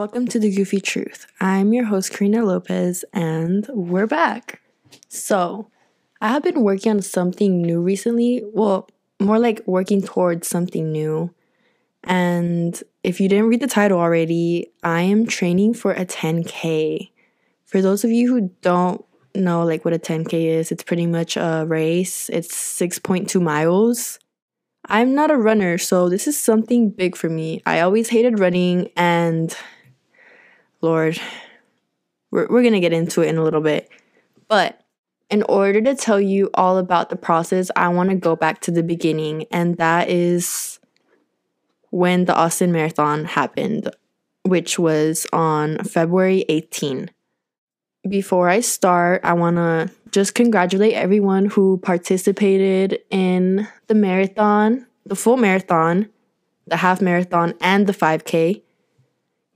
Welcome to the Goofy Truth. I'm your host, Karina Lopez, and we're back. So, I have been working on something new recently. Well, more like working towards something new. And if you didn't read the title already, I am training for a 10K. For those of you who don't know like what a 10K is, it's pretty much a race. It's 6.2 miles. I'm not a runner, so this is something big for me. I always hated running, and Lord, we're, we're gonna get into it in a little bit. But in order to tell you all about the process, I wanna go back to the beginning, and that is when the Austin Marathon happened, which was on February 18 before I start, I want to just congratulate everyone who participated in the marathon, the full marathon, the half marathon, and the 5K.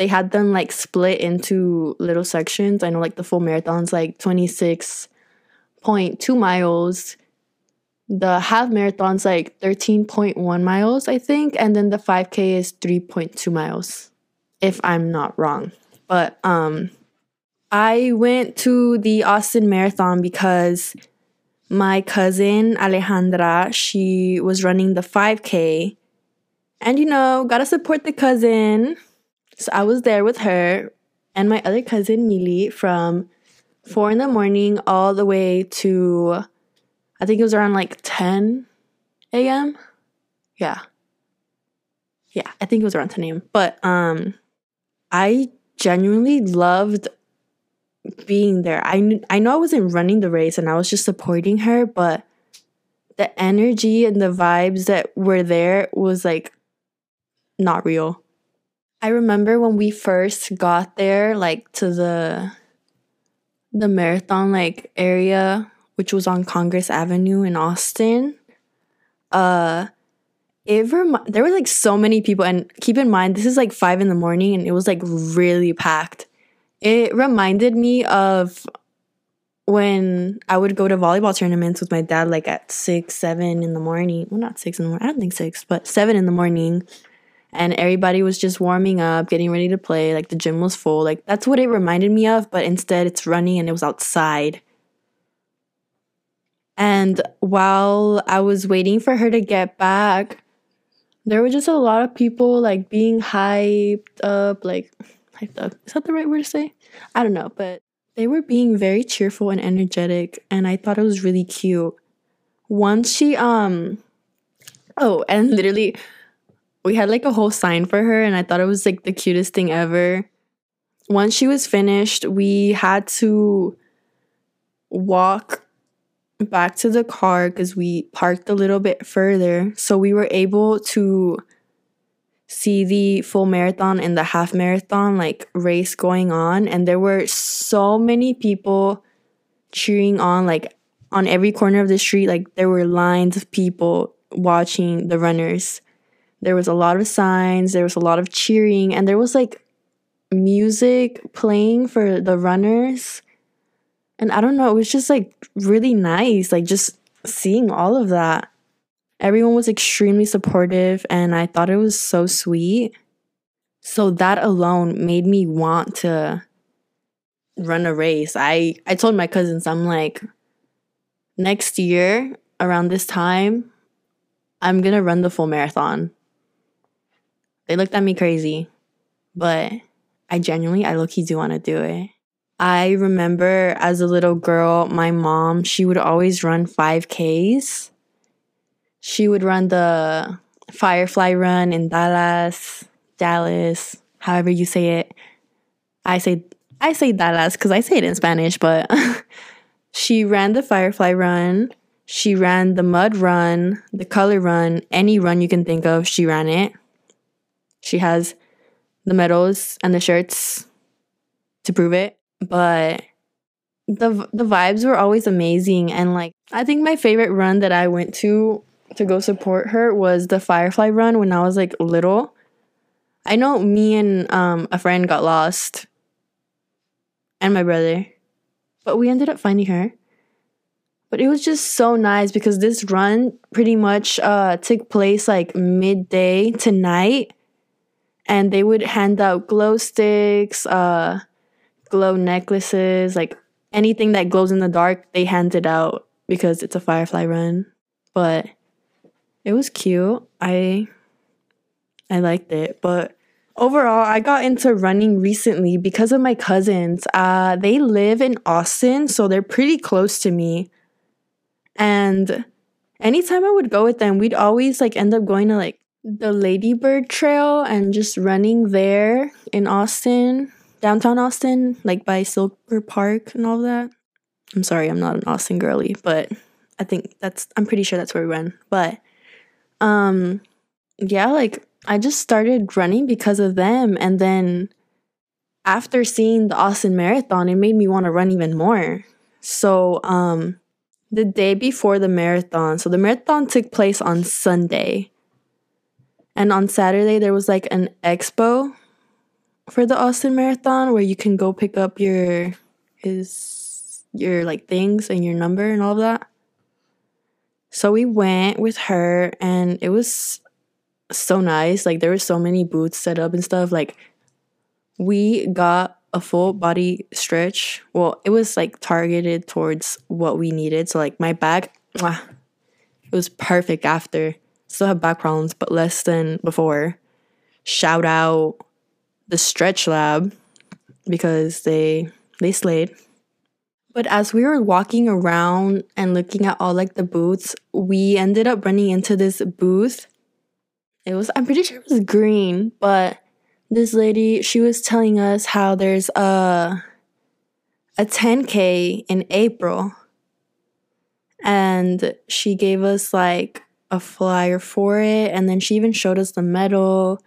They had them like split into little sections. I know like the full marathon's like 26.2 miles. The half marathon's like 13.1 miles, I think. And then the 5K is 3.2 miles, if I'm not wrong. But, um, I went to the Austin Marathon because my cousin Alejandra, she was running the 5K. And you know, gotta support the cousin. So I was there with her and my other cousin Mili from 4 in the morning all the way to I think it was around like 10 a.m. Yeah. Yeah, I think it was around 10 a.m. But um I genuinely loved being there. I I know I wasn't running the race and I was just supporting her, but the energy and the vibes that were there was like not real. I remember when we first got there like to the the marathon like area which was on Congress Avenue in Austin. Uh it rem- there were like so many people and keep in mind this is like 5 in the morning and it was like really packed it reminded me of when I would go to volleyball tournaments with my dad, like at six, seven in the morning. Well, not six in the morning. I don't think six, but seven in the morning. And everybody was just warming up, getting ready to play. Like the gym was full. Like that's what it reminded me of, but instead it's running and it was outside. And while I was waiting for her to get back, there were just a lot of people like being hyped up, like hyped up. Is that the right word to say? I don't know, but they were being very cheerful and energetic, and I thought it was really cute. Once she, um, oh, and literally, we had like a whole sign for her, and I thought it was like the cutest thing ever. Once she was finished, we had to walk back to the car because we parked a little bit further. So we were able to see the full marathon and the half marathon like race going on and there were so many people cheering on like on every corner of the street like there were lines of people watching the runners there was a lot of signs there was a lot of cheering and there was like music playing for the runners and i don't know it was just like really nice like just seeing all of that Everyone was extremely supportive, and I thought it was so sweet. So that alone made me want to run a race. I, I told my cousins, I'm like, next year, around this time, I'm gonna run the full marathon. They looked at me crazy, but I genuinely, I low key do wanna do it. I remember as a little girl, my mom, she would always run 5Ks she would run the Firefly Run in Dallas, Dallas, however you say it. I say I say Dallas because I say it in Spanish, but she ran the Firefly Run. She ran the Mud Run, the Color Run, any run you can think of. She ran it. She has the medals and the shirts to prove it, but the the vibes were always amazing and like I think my favorite run that I went to to go support her was the Firefly run when I was like little. I know me and um, a friend got lost and my brother, but we ended up finding her. But it was just so nice because this run pretty much uh, took place like midday to night. And they would hand out glow sticks, uh, glow necklaces, like anything that glows in the dark, they hand it out because it's a firefly run. But it was cute. I I liked it, but overall, I got into running recently because of my cousins. Uh, they live in Austin, so they're pretty close to me. And anytime I would go with them, we'd always like end up going to like the Ladybird Trail and just running there in Austin, downtown Austin, like by Zilker Park and all that. I'm sorry, I'm not an Austin girly, but I think that's I'm pretty sure that's where we went. But um yeah, like I just started running because of them and then after seeing the Austin Marathon, it made me want to run even more. So, um the day before the marathon, so the marathon took place on Sunday. And on Saturday there was like an expo for the Austin Marathon where you can go pick up your is your like things and your number and all of that. So we went with her and it was so nice. Like there were so many booths set up and stuff. Like we got a full body stretch. Well, it was like targeted towards what we needed. So like my back, it was perfect after. Still have back problems, but less than before. Shout out the stretch lab because they they slayed. But as we were walking around and looking at all like the booths, we ended up running into this booth. It was I'm pretty sure it was green, but this lady, she was telling us how there's a a 10k in April. And she gave us like a flyer for it and then she even showed us the medal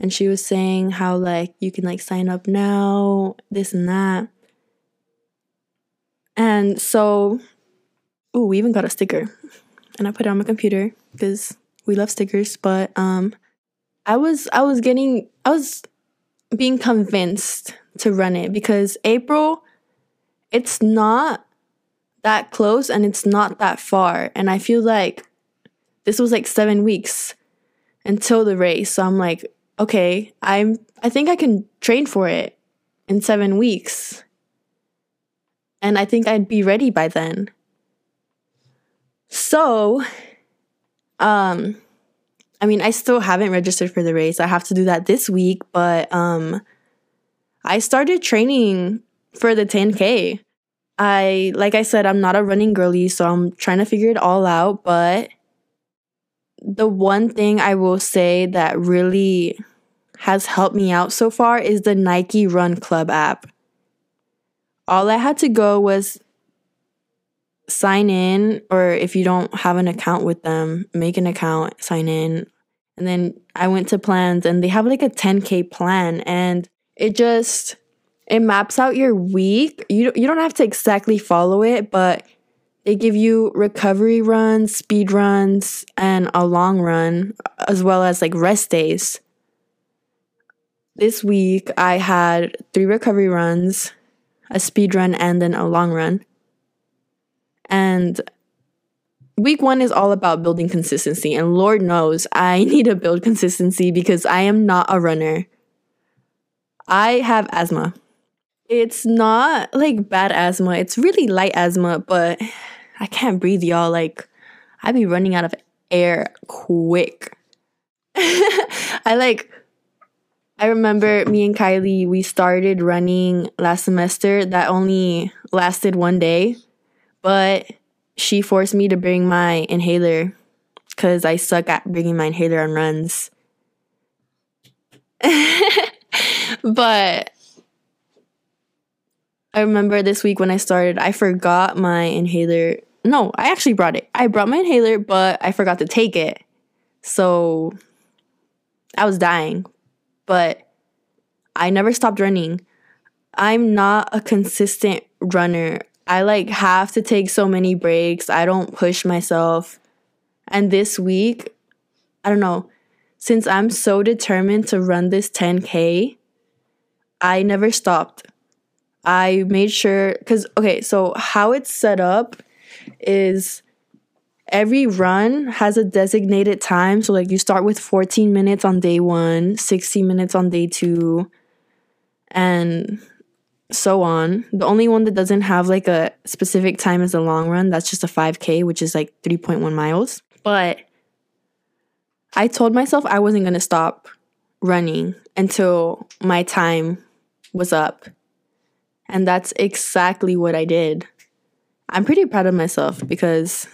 and she was saying how like you can like sign up now, this and that. And so, oh, we even got a sticker, and I put it on my computer because we love stickers. But um, I was I was getting I was being convinced to run it because April, it's not that close and it's not that far, and I feel like this was like seven weeks until the race. So I'm like, okay, I'm I think I can train for it in seven weeks and I think I'd be ready by then. So, um, I mean, I still haven't registered for the race. I have to do that this week, but um, I started training for the 10K. I, like I said, I'm not a running girly, so I'm trying to figure it all out. But the one thing I will say that really has helped me out so far is the Nike Run Club app all I had to go was sign in, or if you don't have an account with them, make an account, sign in. And then I went to plans and they have like a 10K plan and it just it maps out your week. You you don't have to exactly follow it, but they give you recovery runs, speed runs, and a long run, as well as like rest days. This week I had three recovery runs, a speed run and then a long run. And week one is all about building consistency. And Lord knows I need to build consistency because I am not a runner. I have asthma. It's not like bad asthma, it's really light asthma, but I can't breathe, y'all. Like, I'd be running out of air quick. I like I remember me and Kylie, we started running last semester. That only lasted one day, but she forced me to bring my inhaler because I suck at bringing my inhaler on runs. but I remember this week when I started, I forgot my inhaler. No, I actually brought it. I brought my inhaler, but I forgot to take it. So I was dying but I never stopped running. I'm not a consistent runner. I like have to take so many breaks. I don't push myself. And this week, I don't know, since I'm so determined to run this 10K, I never stopped. I made sure, because, okay, so how it's set up is every run has a designated time. So, like, you start with 14 minutes on day one, 60 minutes on day two, and so on. The only one that doesn't have like a specific time is the long run. That's just a 5K, which is like 3.1 miles. But I told myself I wasn't going to stop running until my time was up. And that's exactly what I did. I'm pretty proud of myself because,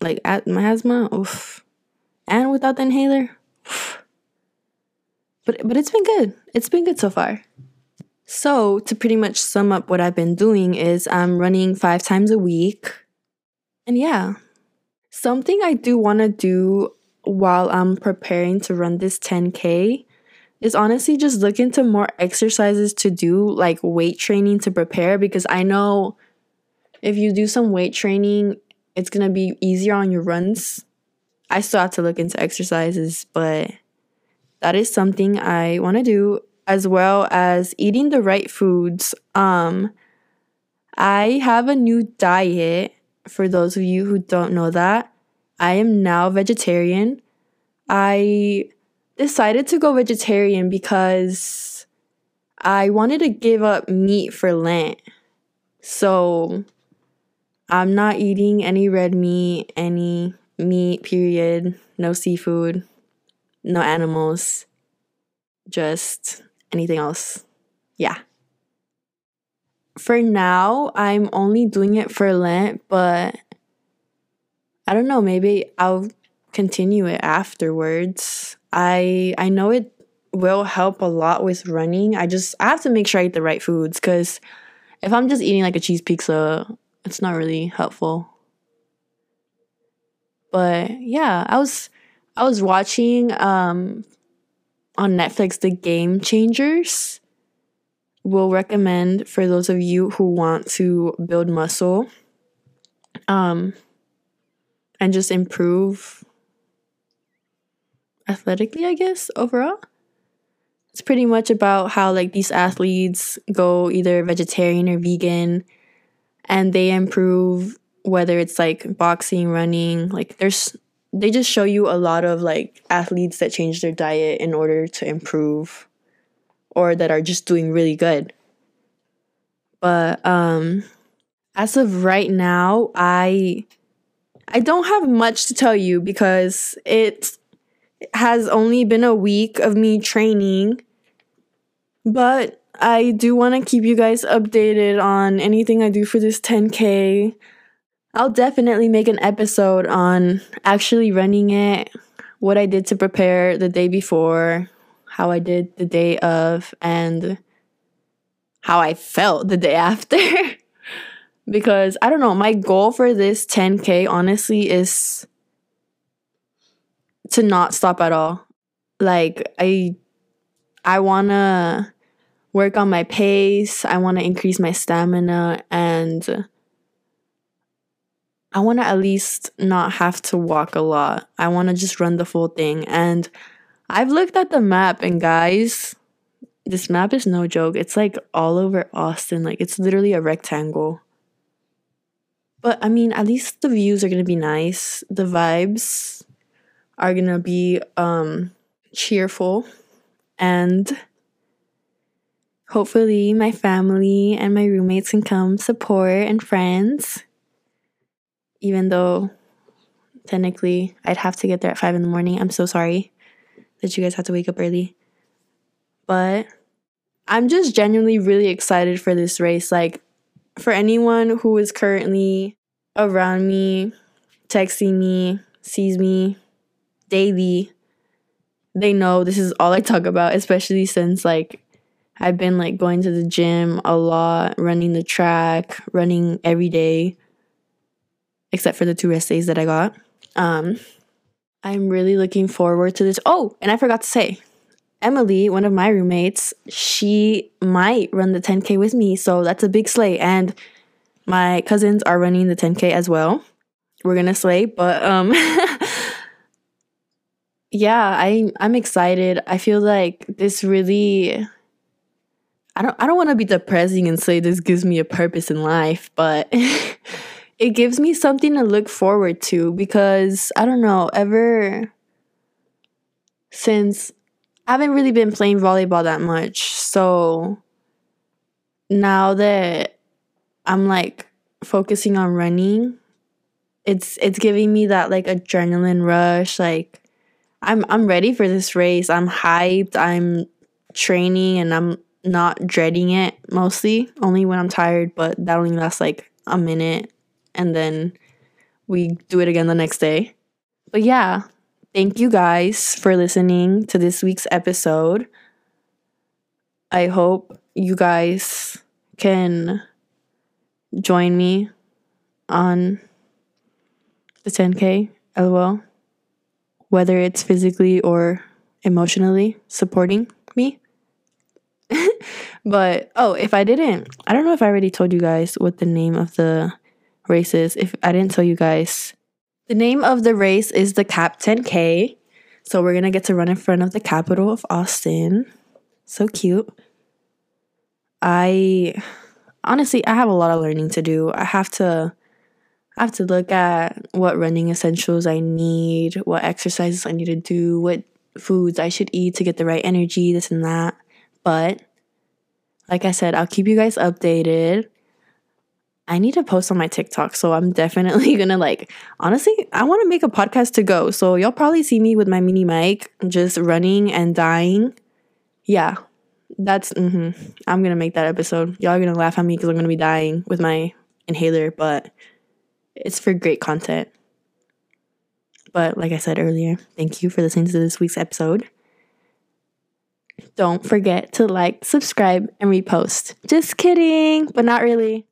like, at my asthma, oof, and without the inhaler, oof. but but it's been good. It's been good so far. So to pretty much sum up what I've been doing is I'm running five times a week, and yeah, something I do want to do while I'm preparing to run this 10k is honestly just look into more exercises to do, like weight training to prepare, because I know if you do some weight training, it's gonna be easier on your runs. I still have to look into exercises, but that is something I want to do as well as eating the right foods. Um I have a new diet for those of you who don't know that. I am now vegetarian. I decided to go vegetarian because I wanted to give up meat for Lent. So I'm not eating any red meat, any meat, period, no seafood, no animals, just anything else. Yeah. For now, I'm only doing it for Lent, but I don't know, maybe I'll continue it afterwards. I I know it will help a lot with running. I just I have to make sure I eat the right foods cuz if I'm just eating like a cheese pizza, it's not really helpful. But yeah, I was I was watching um on Netflix The Game Changers. Will recommend for those of you who want to build muscle um and just improve athletically, I guess, overall. It's pretty much about how like these athletes go either vegetarian or vegan and they improve whether it's like boxing, running, like there's they just show you a lot of like athletes that change their diet in order to improve or that are just doing really good. But um as of right now, I I don't have much to tell you because it has only been a week of me training. But I do want to keep you guys updated on anything I do for this 10K. I'll definitely make an episode on actually running it, what I did to prepare the day before, how I did the day of, and how I felt the day after. because I don't know, my goal for this 10K honestly is to not stop at all. Like I I want to work on my pace, I want to increase my stamina and I want to at least not have to walk a lot. I want to just run the full thing and I've looked at the map and guys, this map is no joke. It's like all over Austin. Like it's literally a rectangle. But I mean, at least the views are going to be nice. The vibes are going to be um cheerful and hopefully my family and my roommates can come support and friends even though technically I'd have to get there at 5 in the morning. I'm so sorry that you guys have to wake up early. But I'm just genuinely really excited for this race. Like, for anyone who is currently around me, texting me, sees me daily, they know this is all I talk about, especially since like I've been like going to the gym a lot, running the track, running every day except for the two rest days that I got. Um, I'm really looking forward to this. Oh, and I forgot to say, Emily, one of my roommates, she might run the 10K with me. So that's a big slay. And my cousins are running the 10K as well. We're gonna slay, but um yeah, I I'm excited. I feel like this really I don't I don't want to be depressing and say this gives me a purpose in life, but it gives me something to look forward to because I don't know, ever since I haven't really been playing volleyball that much. So now that I'm like focusing on running, it's it's giving me that like adrenaline rush like I'm I'm ready for this race. I'm hyped. I'm training and I'm not dreading it mostly, only when I'm tired, but that only lasts like a minute and then we do it again the next day. But yeah, thank you guys for listening to this week's episode. I hope you guys can join me on the 10K, lol, whether it's physically or emotionally supporting. But oh, if I didn't, I don't know if I already told you guys what the name of the race is. If I didn't tell you guys, the name of the race is the Cap 10K. So we're gonna get to run in front of the capitol of Austin. So cute. I honestly, I have a lot of learning to do. I have to I have to look at what running essentials I need, what exercises I need to do, what foods I should eat to get the right energy, this and that. But like I said, I'll keep you guys updated. I need to post on my TikTok, so I'm definitely gonna like honestly, I want to make a podcast to go. So y'all probably see me with my mini mic just running and dying. Yeah. That's mm-hmm. I'm gonna make that episode. Y'all are gonna laugh at me because I'm gonna be dying with my inhaler, but it's for great content. But like I said earlier, thank you for listening to this week's episode. Don't forget to like, subscribe, and repost. Just kidding, but not really.